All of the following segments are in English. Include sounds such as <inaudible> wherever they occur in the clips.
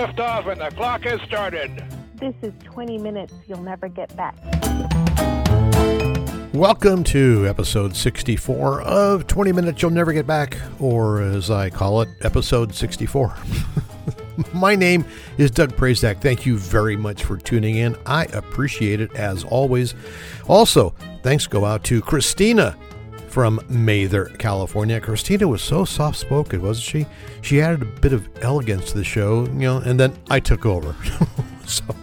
liftoff and the clock has started. This is 20 minutes you'll never get back. Welcome to episode 64 of 20 Minutes You'll Never Get Back, or as I call it, episode 64. <laughs> My name is Doug Prazak. Thank you very much for tuning in. I appreciate it as always. Also, thanks go out to Christina from Mather, California. Christina was so soft spoken, wasn't she? She added a bit of elegance to the show, you know, and then I took over. <laughs> so.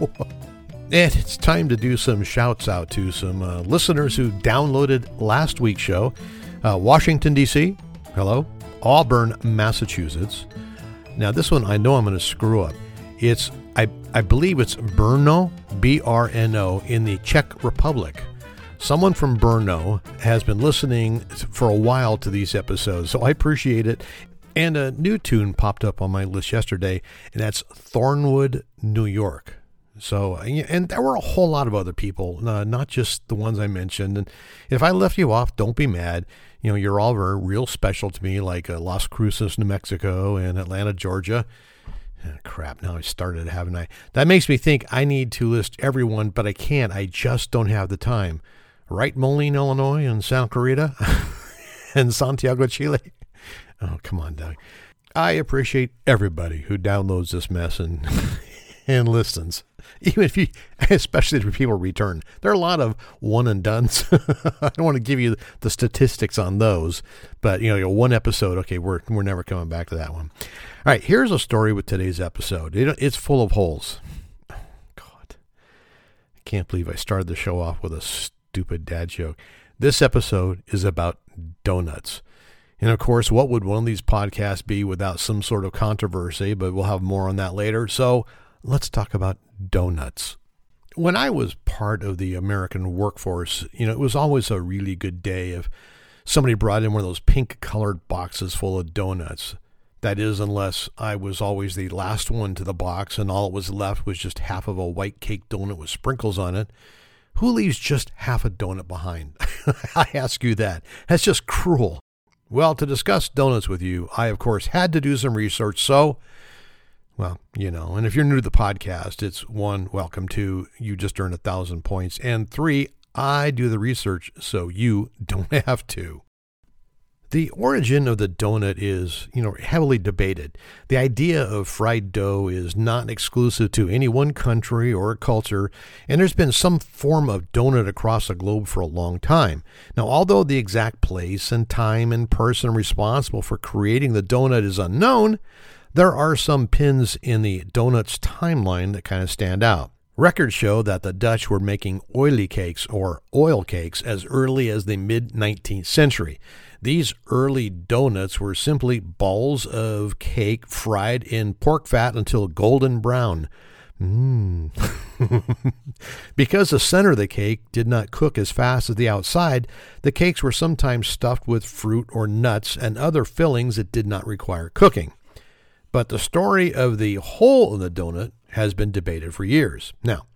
And it's time to do some shouts out to some uh, listeners who downloaded last week's show. Uh, Washington, D.C., hello. Auburn, Massachusetts. Now, this one I know I'm going to screw up. It's, I, I believe it's Brno, B R N O, in the Czech Republic. Someone from Brno has been listening for a while to these episodes, so I appreciate it. And a new tune popped up on my list yesterday, and that's Thornwood, New York. So, and there were a whole lot of other people, uh, not just the ones I mentioned. And if I left you off, don't be mad. You know, you're all real special to me, like uh, Las Cruces, New Mexico, and Atlanta, Georgia. Oh, crap, now I started, haven't I? That makes me think I need to list everyone, but I can't. I just don't have the time. Right, Moline, Illinois, and Santa Clarita, and Santiago, Chile. Oh, come on, Doug. I appreciate everybody who downloads this mess and <laughs> and listens. Even if you, especially if people return, there are a lot of one and dones. <laughs> I don't want to give you the statistics on those, but you know, one episode, okay, we're we're never coming back to that one. All right, here's a story with today's episode. It, it's full of holes. Oh, <sighs> God, I can't believe I started the show off with a stupid dad joke. This episode is about donuts. And of course, what would one of these podcasts be without some sort of controversy? But we'll have more on that later. So let's talk about donuts. When I was part of the American workforce, you know, it was always a really good day if somebody brought in one of those pink colored boxes full of donuts. That is, unless I was always the last one to the box and all that was left was just half of a white cake donut with sprinkles on it. Who leaves just half a donut behind? <laughs> I ask you that. That's just cruel. Well, to discuss donuts with you, I, of course, had to do some research. So, well, you know, and if you're new to the podcast, it's one, welcome to you just earned a thousand points. And three, I do the research so you don't <laughs> have to. The origin of the donut is, you know, heavily debated. The idea of fried dough is not exclusive to any one country or culture, and there's been some form of donut across the globe for a long time. Now, although the exact place and time and person responsible for creating the donut is unknown, there are some pins in the donut's timeline that kind of stand out. Records show that the Dutch were making oily cakes or oil cakes as early as the mid 19th century. These early donuts were simply balls of cake fried in pork fat until golden brown. Mm. <laughs> because the center of the cake did not cook as fast as the outside, the cakes were sometimes stuffed with fruit or nuts and other fillings that did not require cooking. But the story of the hole in the donut has been debated for years. Now,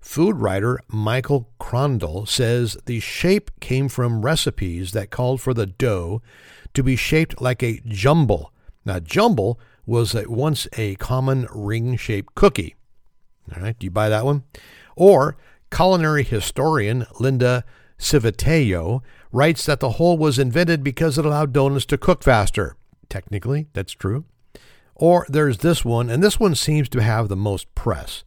Food writer Michael Krondl says the shape came from recipes that called for the dough to be shaped like a jumble. Now, jumble was at once a common ring shaped cookie. All right, do you buy that one? Or culinary historian Linda Civitello writes that the hole was invented because it allowed donuts to cook faster. Technically, that's true. Or there's this one, and this one seems to have the most press.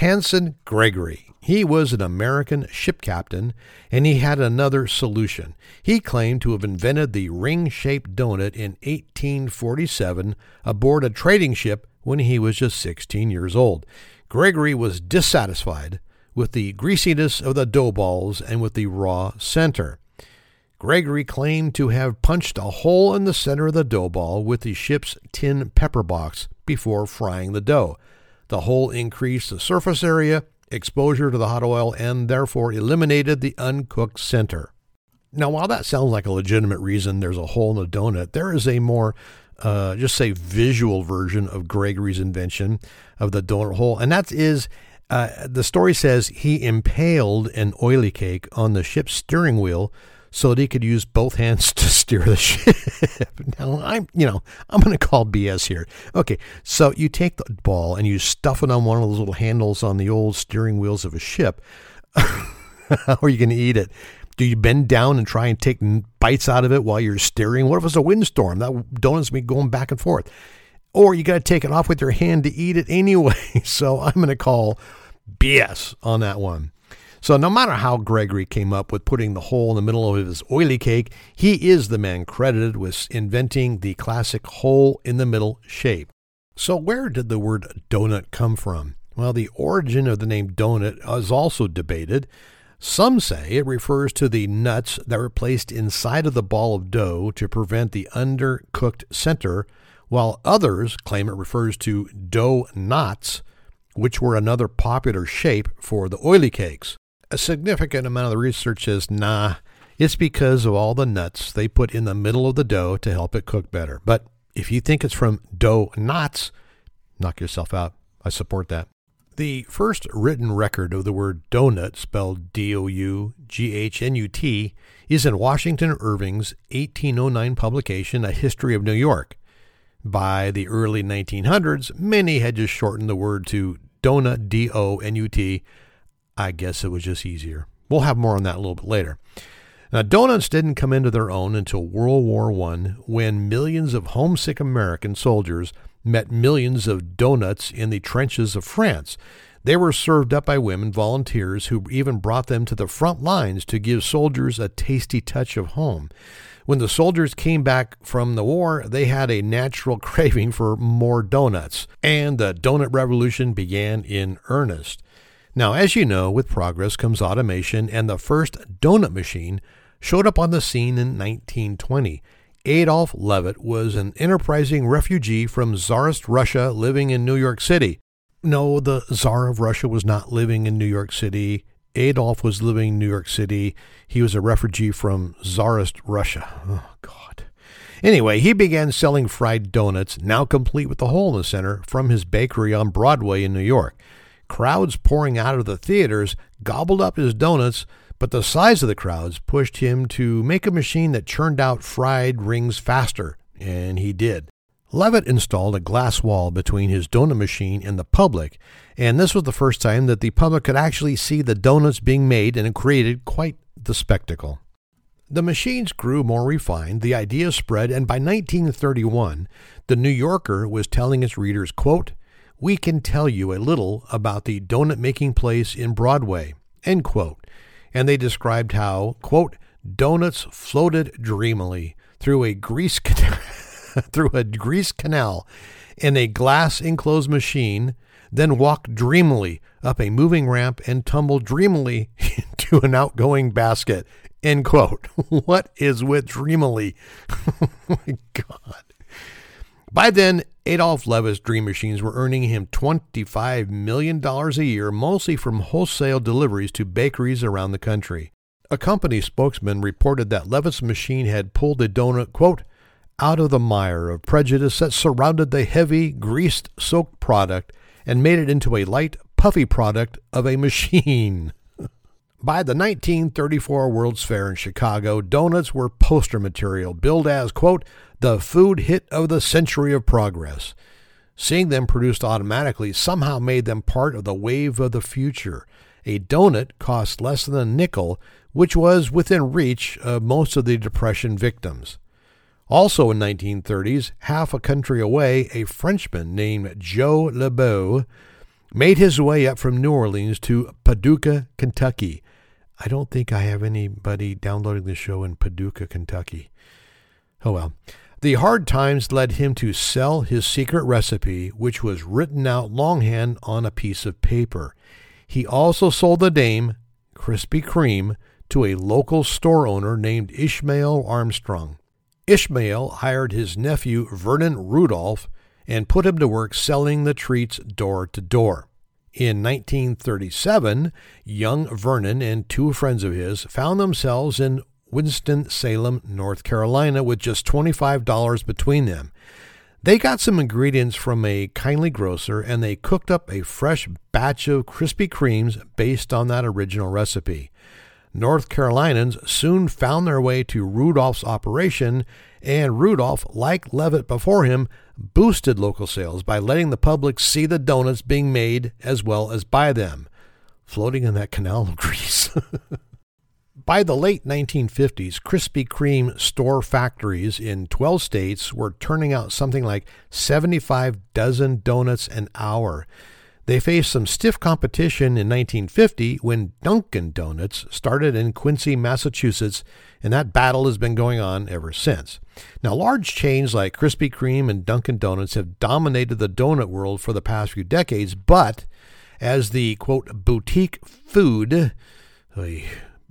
Hanson Gregory. He was an American ship captain, and he had another solution. He claimed to have invented the ring shaped donut in 1847 aboard a trading ship when he was just 16 years old. Gregory was dissatisfied with the greasiness of the dough balls and with the raw center. Gregory claimed to have punched a hole in the center of the dough ball with the ship's tin pepper box before frying the dough. The hole increased the surface area, exposure to the hot oil, and therefore eliminated the uncooked center. Now, while that sounds like a legitimate reason there's a hole in the donut, there is a more, uh, just say, visual version of Gregory's invention of the donut hole, and that is uh, the story says he impaled an oily cake on the ship's steering wheel so that he could use both hands <laughs> to steer the ship. <laughs> now, I'm, you know, I'm going to call BS here. Okay, so you take the ball and you stuff it on one of those little handles on the old steering wheels of a ship. <laughs> How are you going to eat it? Do you bend down and try and take bites out of it while you're steering? What if it's a windstorm? That donut's be going back and forth. Or you got to take it off with your hand to eat it anyway. So I'm going to call BS on that one. So no matter how Gregory came up with putting the hole in the middle of his oily cake, he is the man credited with inventing the classic hole in the middle shape. So where did the word donut come from? Well, the origin of the name donut is also debated. Some say it refers to the nuts that were placed inside of the ball of dough to prevent the undercooked center, while others claim it refers to dough knots, which were another popular shape for the oily cakes. A significant amount of the research says, nah, it's because of all the nuts they put in the middle of the dough to help it cook better. But if you think it's from dough knots, knock yourself out. I support that. The first written record of the word donut, spelled D O U G H N U T, is in Washington Irving's 1809 publication, A History of New York. By the early 1900s, many had just shortened the word to donut, D O N U T. I guess it was just easier. We'll have more on that a little bit later. Now, donuts didn't come into their own until World War I when millions of homesick American soldiers met millions of donuts in the trenches of France. They were served up by women volunteers who even brought them to the front lines to give soldiers a tasty touch of home. When the soldiers came back from the war, they had a natural <laughs> craving for more donuts, and the donut revolution began in earnest. Now, as you know, with progress comes automation, and the first donut machine showed up on the scene in 1920. Adolf Levitt was an enterprising refugee from Tsarist Russia living in New York City. No, the Tsar of Russia was not living in New York City. Adolf was living in New York City. He was a refugee from Tsarist Russia. Oh, God. Anyway, he began selling fried donuts, now complete with a hole in the center, from his bakery on Broadway in New York. Crowds pouring out of the theaters gobbled up his donuts but the size of the crowds pushed him to make a machine that churned out fried rings faster, and he did. Levitt installed a glass wall between his donut machine and the public, and this was the first time that the public could actually see the donuts being made, and it created quite the spectacle. The machines grew more refined, the idea spread, and by 1931, the New Yorker was telling its readers, quote, We can tell you a little about the donut making place in Broadway, end quote and they described how, quote, donuts floated dreamily through a grease <laughs> through a grease canal in a glass enclosed machine, then walked dreamily up a moving ramp and tumbled dreamily <laughs> into an outgoing basket. End quote. <laughs> What is with dreamily? oh my God. By then, Adolf Levitt's dream machines were earning him $25 million a year, mostly from wholesale deliveries to bakeries around the country. A company spokesman reported that Levitt's machine had pulled the donut, quote, out of the mire of prejudice that surrounded the heavy, greased soaked product and made it into a light, puffy product of a machine. <laughs> By the 1934 World's Fair in Chicago, donuts were poster material, billed as, quote, the food hit of the century of progress. Seeing them produced automatically somehow made them part of the wave of the future. A donut cost less than a nickel, which was within reach of most of the Depression victims. Also in 1930s, half a country away, a Frenchman named Joe Lebeau made his way up from New Orleans to Paducah, Kentucky, I don't think I have anybody downloading the show in Paducah, Kentucky. Oh well. The hard times led him to sell his secret recipe, which was written out longhand on a piece of paper. He also sold the name, Krispy Kreme, to a local store owner named Ishmael Armstrong. Ishmael hired his nephew Vernon Rudolph and put him to work selling the treats door to door. In 1937, young Vernon and two friends of his found themselves in Winston-Salem, North Carolina, with just $25 between them. They got some ingredients from a kindly grocer and they cooked up a fresh batch of Krispy Kremes based on that original recipe. North Carolinians soon found their way to Rudolph's operation, and Rudolph, like Levitt before him, boosted local sales by letting the public see the donuts being made as well as buy them, floating in that canal of <laughs> grease. By the late 1950s, Krispy Kreme store factories in 12 states were turning out something like 75 dozen donuts an hour. They faced some stiff competition in 1950 when Dunkin' Donuts started in Quincy, Massachusetts, and that battle has been going on ever since. Now, large chains like Krispy Kreme and Dunkin' Donuts have dominated the donut world for the past few decades, but as the quote boutique food,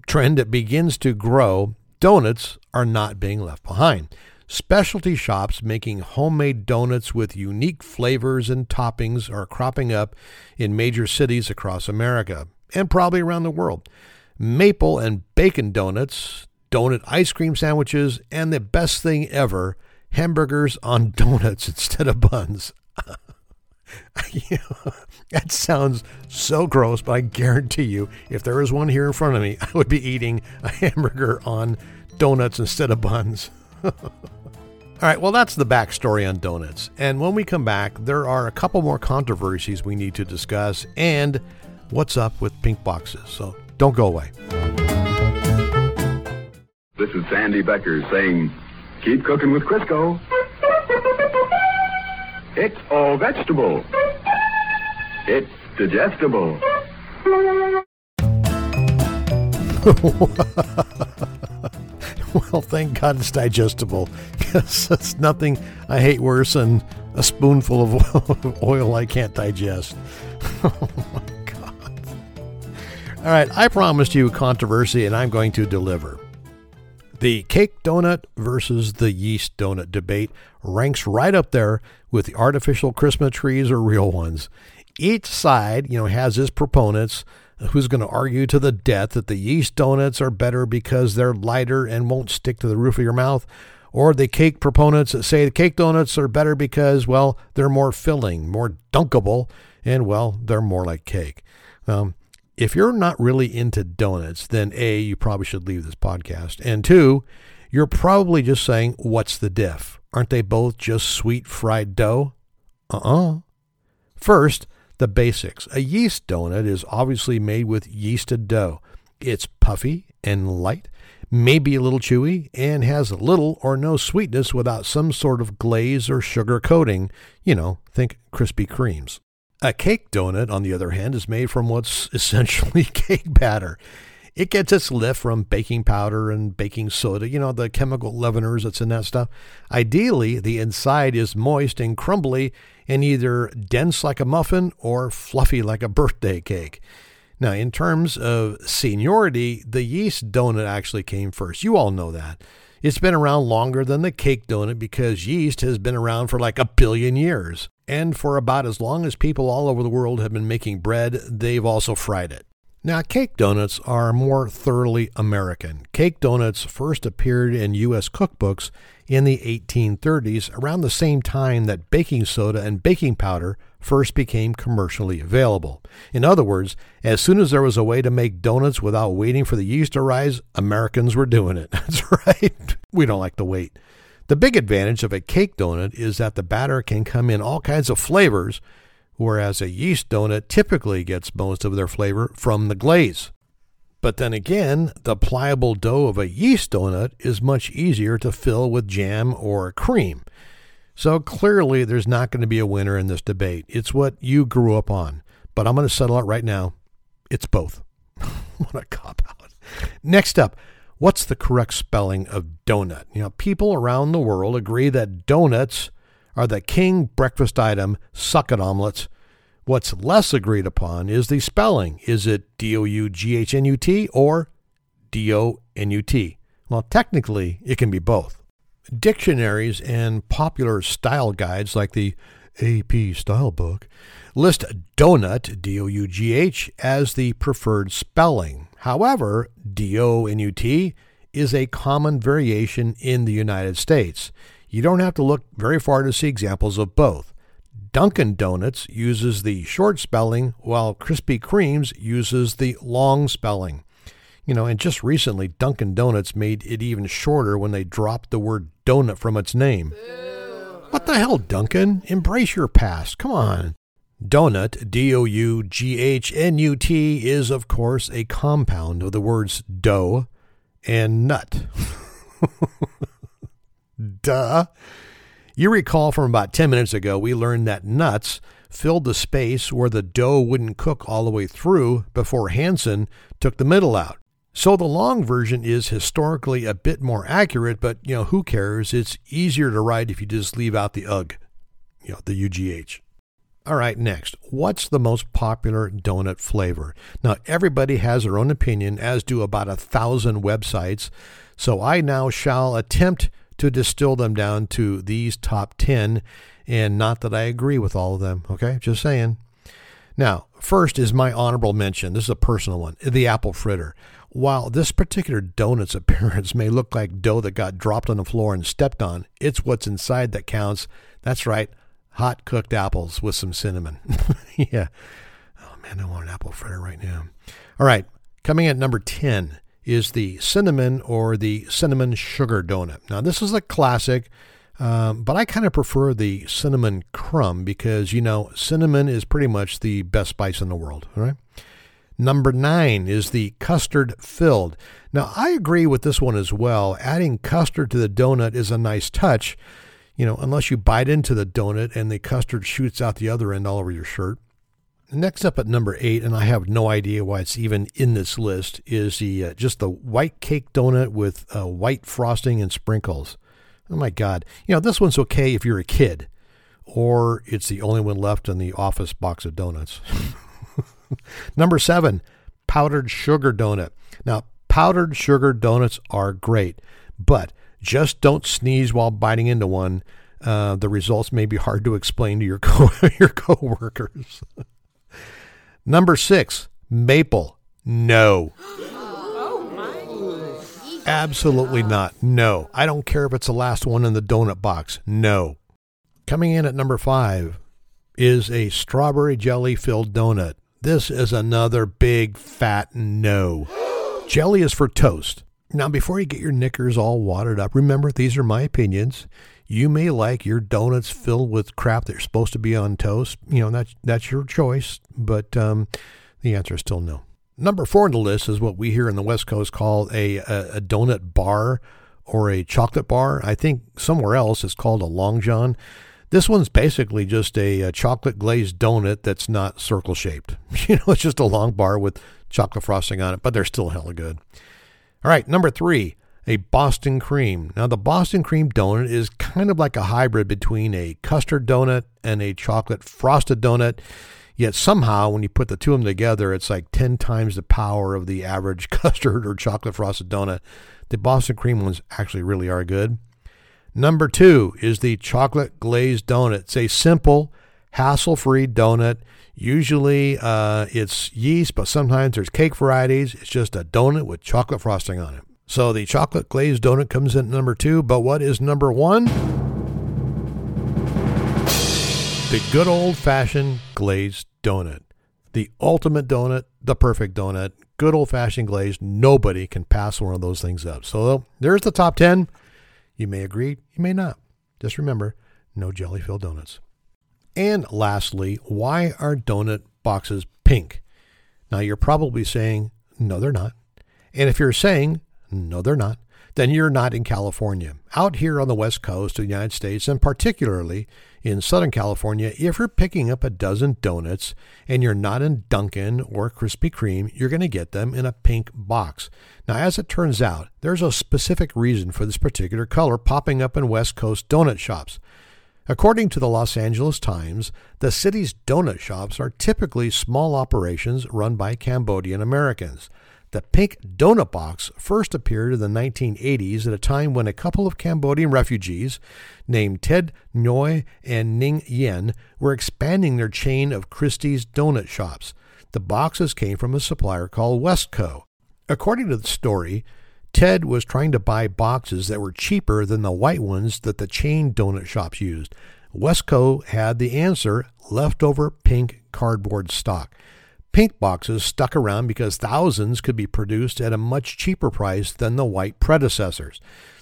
trend that begins to grow, donuts are not being left behind. Specialty shops making homemade donuts with unique flavors and toppings are cropping up in major cities across America and probably around the world. Maple and bacon donuts, donut ice cream sandwiches, and the best thing ever, hamburgers on <laughs> donuts instead of buns. <laughs> that sounds so gross, but I guarantee you, if there was one here in front of me, <laughs> I would be eating a hamburger on donuts instead of buns. <laughs> All right, well, that's the backstory on donuts. And when we come back, there are a couple more controversies we need to discuss and what's up with pink boxes. So don't go away. This is Sandy Becker saying, keep cooking with Crisco. It's all vegetable. It's digestible. <laughs> well, thank God it's digestible <laughs> because it's nothing I hate worse than a spoonful of <laughs> oil I can't digest. oh my God. All right, I promised you controversy and I'm going to deliver. The cake donut versus the yeast donut debate ranks right up there with the artificial Christmas trees or real ones. Each side, you know, has its proponents who's going to argue to the death that the yeast donuts are better because they're lighter and won't stick to the roof of your mouth, or the cake proponents that say the cake donuts are better because, well, they're more filling, more dunkable, and, well, they're more like cake. Um, if you're not really into donuts, then A, you probably should leave this podcast. And two, you're probably just saying, what's the diff? Aren't they both just sweet fried dough? Uh uh-uh. uh First, the basics. A yeast donut is obviously made with yeasted dough. It's puffy and light, maybe a little chewy, and has little or no sweetness without some sort of glaze or sugar coating. You know, think Krispy Kremes. A cake donut, on the other hand, is made from what's <laughs> essentially cake batter. It gets its lift from baking powder and baking soda, you know, the chemical leaveners that's in that stuff. Ideally, the inside is moist and crumbly and either dense like a muffin or fluffy like a birthday cake. Now, in terms of seniority, the yeast donut actually came first. You all know that. It's been around longer than the cake donut because yeast has been around for like a billion years. And for about as long as people all over the world have been making bread, they've also fried it. Now, cake donuts are more thoroughly American. Cake donuts first appeared in U.S. cookbooks in the 1830s, around the same time that baking soda and baking powder first became commercially available. In other words, as soon as there was a way to make donuts without waiting for the yeast to rise, Americans were doing it. <laughs> That's right. We don't like to wait. The big advantage of a cake donut is that the batter can come in all kinds of flavors, whereas a yeast donut typically gets most of their flavor from the glaze. But then again, the pliable dough of a yeast donut is much easier to fill with jam or cream. So clearly, there's not going to be a winner in this debate. It's what you grew up on. But I'm going to settle it right now. It's both. <laughs> what a cop out. Next up, what's the correct spelling of donut? You know, people around the world agree that donuts are the king breakfast item, suck it omelets. What's less agreed upon is the spelling. Is it D O U G H N U T or D O N U T? Well, technically, it can be both. Dictionaries and popular style guides like the AP Style Book list donut, D O U G H, as the preferred spelling. However, D O N U T is a common variation in the United States. You don't have to look very far to see examples of both. Dunkin' Donuts uses the short spelling, while Krispy Kreme's uses the long spelling. You know, and just recently, Dunkin' Donuts made it even shorter when they dropped the word donut from its name. What the hell, Dunkin'? Embrace your past. Come on. Donut, D O U G H N U T, is of course a compound of the words dough and nut. <laughs> Duh. You recall from about 10 minutes ago, we learned that nuts filled the space where the dough wouldn't cook all the way through before Hanson took the middle out. So the long version is historically a bit more accurate, but you know, who cares? It's easier to write if you just leave out the UG, you know, the UGH. All right, next. What's the most popular donut flavor? Now, everybody has their own opinion, as do about a thousand websites. So I now shall attempt to distill them down to these top 10, and not that I agree with all of them, okay? Just saying. Now, first is my honorable mention. This is a personal one the apple fritter. While this particular donut's <laughs> appearance may look like dough that got dropped on the floor and stepped on, it's what's inside that counts. That's right, hot cooked apples with some cinnamon. <laughs> yeah. Oh man, I want an apple fritter right now. All right, coming at number 10 is the cinnamon or the cinnamon sugar donut. Now, this is a classic, um, but I kind of prefer the cinnamon crumb because, you know, cinnamon is pretty much the best spice in the world. All right. Number nine is the custard filled. Now, I agree with this one as well. Adding custard to the donut is a nice touch, you know, unless you bite into the donut and the custard shoots out the other end all over your shirt. Next up at number eight, and I have no idea why it's even in this list, is the uh, just the white cake donut with uh, white frosting and sprinkles. Oh my God! You know this one's okay if you're a kid, or it's the only one left in the office box of donuts. <laughs> Number seven, powdered sugar donut. Now, powdered sugar donuts are great, but just don't sneeze while biting into one. Uh, the results may be hard to explain to your <laughs> co- your coworkers. <laughs> Number six, maple. No. <gasps> Oh, Absolutely not. No. I don't care if it's the last one in the donut box. No. Coming in at number five is a strawberry jelly filled donut. This is another big fat no. <gasps> Jelly is for toast. Now, before you get your knickers all wadded up, remember these are my opinions. You may like your donuts filled with crap that are supposed to be on toast. You know, that's, that's your choice, but um, the answer is still no. Number four on the list is what we here in the West Coast call a, a, a donut bar or a chocolate bar. I think somewhere else it's called a long john. This one's basically just a, a chocolate glazed donut that's not circle shaped. <laughs> You know, it's just a long bar with chocolate frosting on it, but they're still hella good. All right, number three, a Boston cream. Now, the Boston cream donut is kind of like a hybrid between a custard donut and a chocolate frosted donut. Yet somehow, when you put the two of them together, it's like 10 times the power of the average <laughs> custard or chocolate frosted donut. The Boston cream ones actually really are good. Number two is the chocolate glazed donut. It's a simple, hassle free donut. Usually uh, it's yeast, but sometimes there's cake varieties. It's just a donut with chocolate frosting on it. So the chocolate glazed donut comes in number two. But what is number one? The good old fashioned glazed donut. The ultimate donut, the perfect donut, good old fashioned glazed. Nobody can pass one of those things up. So there's the top 10. You may agree, you may not. Just remember no jelly filled donuts. And lastly, why are donut boxes pink? Now you're probably saying, no, they're not. And if you're saying, no, they're not, then you're not in California. Out here on the west coast of the United States, and particularly in Southern California, if you're picking up a dozen donuts and you're not in Dunkin' or Krispy Kreme, you're going to get them in a pink box. Now, as it turns out, there's a specific reason for this particular color popping up in West Coast donut shops. According to the Los Angeles Times, the city's donut shops are typically small operations run by Cambodian Americans. The pink donut box first appeared in the 1980s at a time when a couple of Cambodian refugees named Ted Ngoy and Ning Yen were expanding their chain of Christy's donut shops. The boxes came from a supplier called Westco. According to the story, Ted was trying to buy boxes that were cheaper than the white ones that the chain donut shops used. Westco had the answer leftover pink cardboard stock. Pink boxes stuck around because thousands could be produced at a much cheaper price than the white predecessors.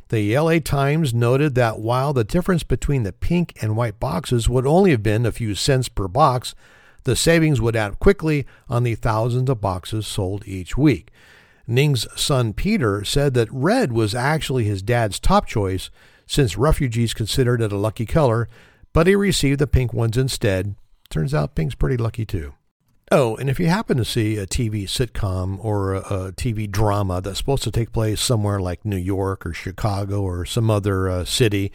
The LA Times noted that while the difference between the pink and white boxes would only have been a few cents per box, the savings would add quickly on the thousands of boxes sold each week. Ning's son Peter said that red was actually his dad's top choice since refugees considered it a lucky color, but he received the pink ones instead. Turns out pink's pretty lucky too. Oh, and if you happen to see a TV sitcom or a, a, TV drama that's supposed to take place somewhere like New York or Chicago or some other uh, city,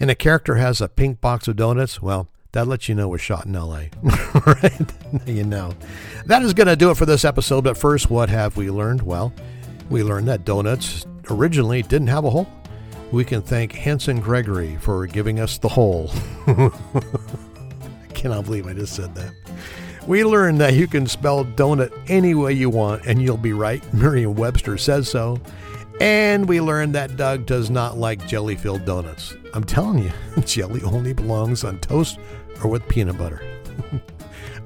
and a character has a pink box of donuts, well, that lets you know we're shot in LA. <laughs> right? you know. That is going to do it for this episode, but first, what have we learned? Well, we learned that donuts originally didn't have a hole. We can thank Hanson Gregory for giving us the hole. <laughs> I cannot believe I just said that. We learned that you can spell donut any way you want and you'll be right. Merriam Webster says so. And we learned that Doug does not like jelly filled donuts. I'm telling you, <laughs> jelly only belongs on toast or with peanut butter. <laughs>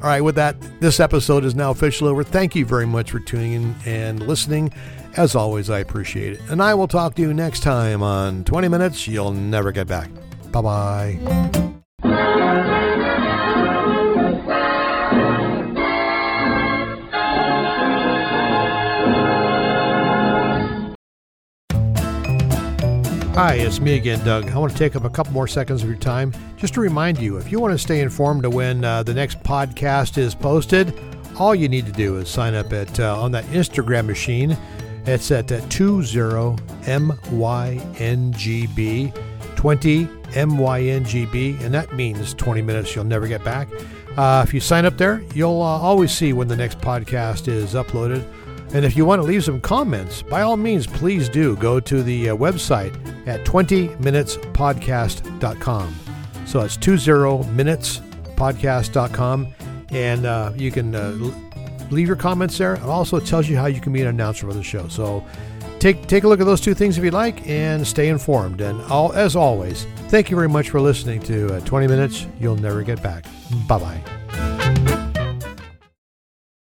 All right, with that, this episode is now officially over. Thank you very much for tuning in and listening. As always, I appreciate it. And I will talk to you next time on 20 Minutes You'll Never Get Back. Bye bye. Hi, it's me again, Doug. I want to take up a couple more seconds of your time just to remind you if you want to stay informed of when uh, the next podcast is posted, all you need to do is sign up at uh, on that Instagram machine. It's at uh, 20MYNGB, 20 MYNGB, and that means 20 minutes you'll never get back. Uh, if you sign up there, you'll uh, always see when the next podcast is uploaded. And if you want to leave some comments, by all means, please do go to the uh, website at 20minutespodcast.com. So it's 20minutespodcast.com. And uh, you can uh, leave your comments there. It also tells you how you can be an announcer for the show. So take, take a look at those two things if you like and stay informed. And all, as always, thank you very much for listening to uh, 20 Minutes You'll Never Get Back. Bye bye.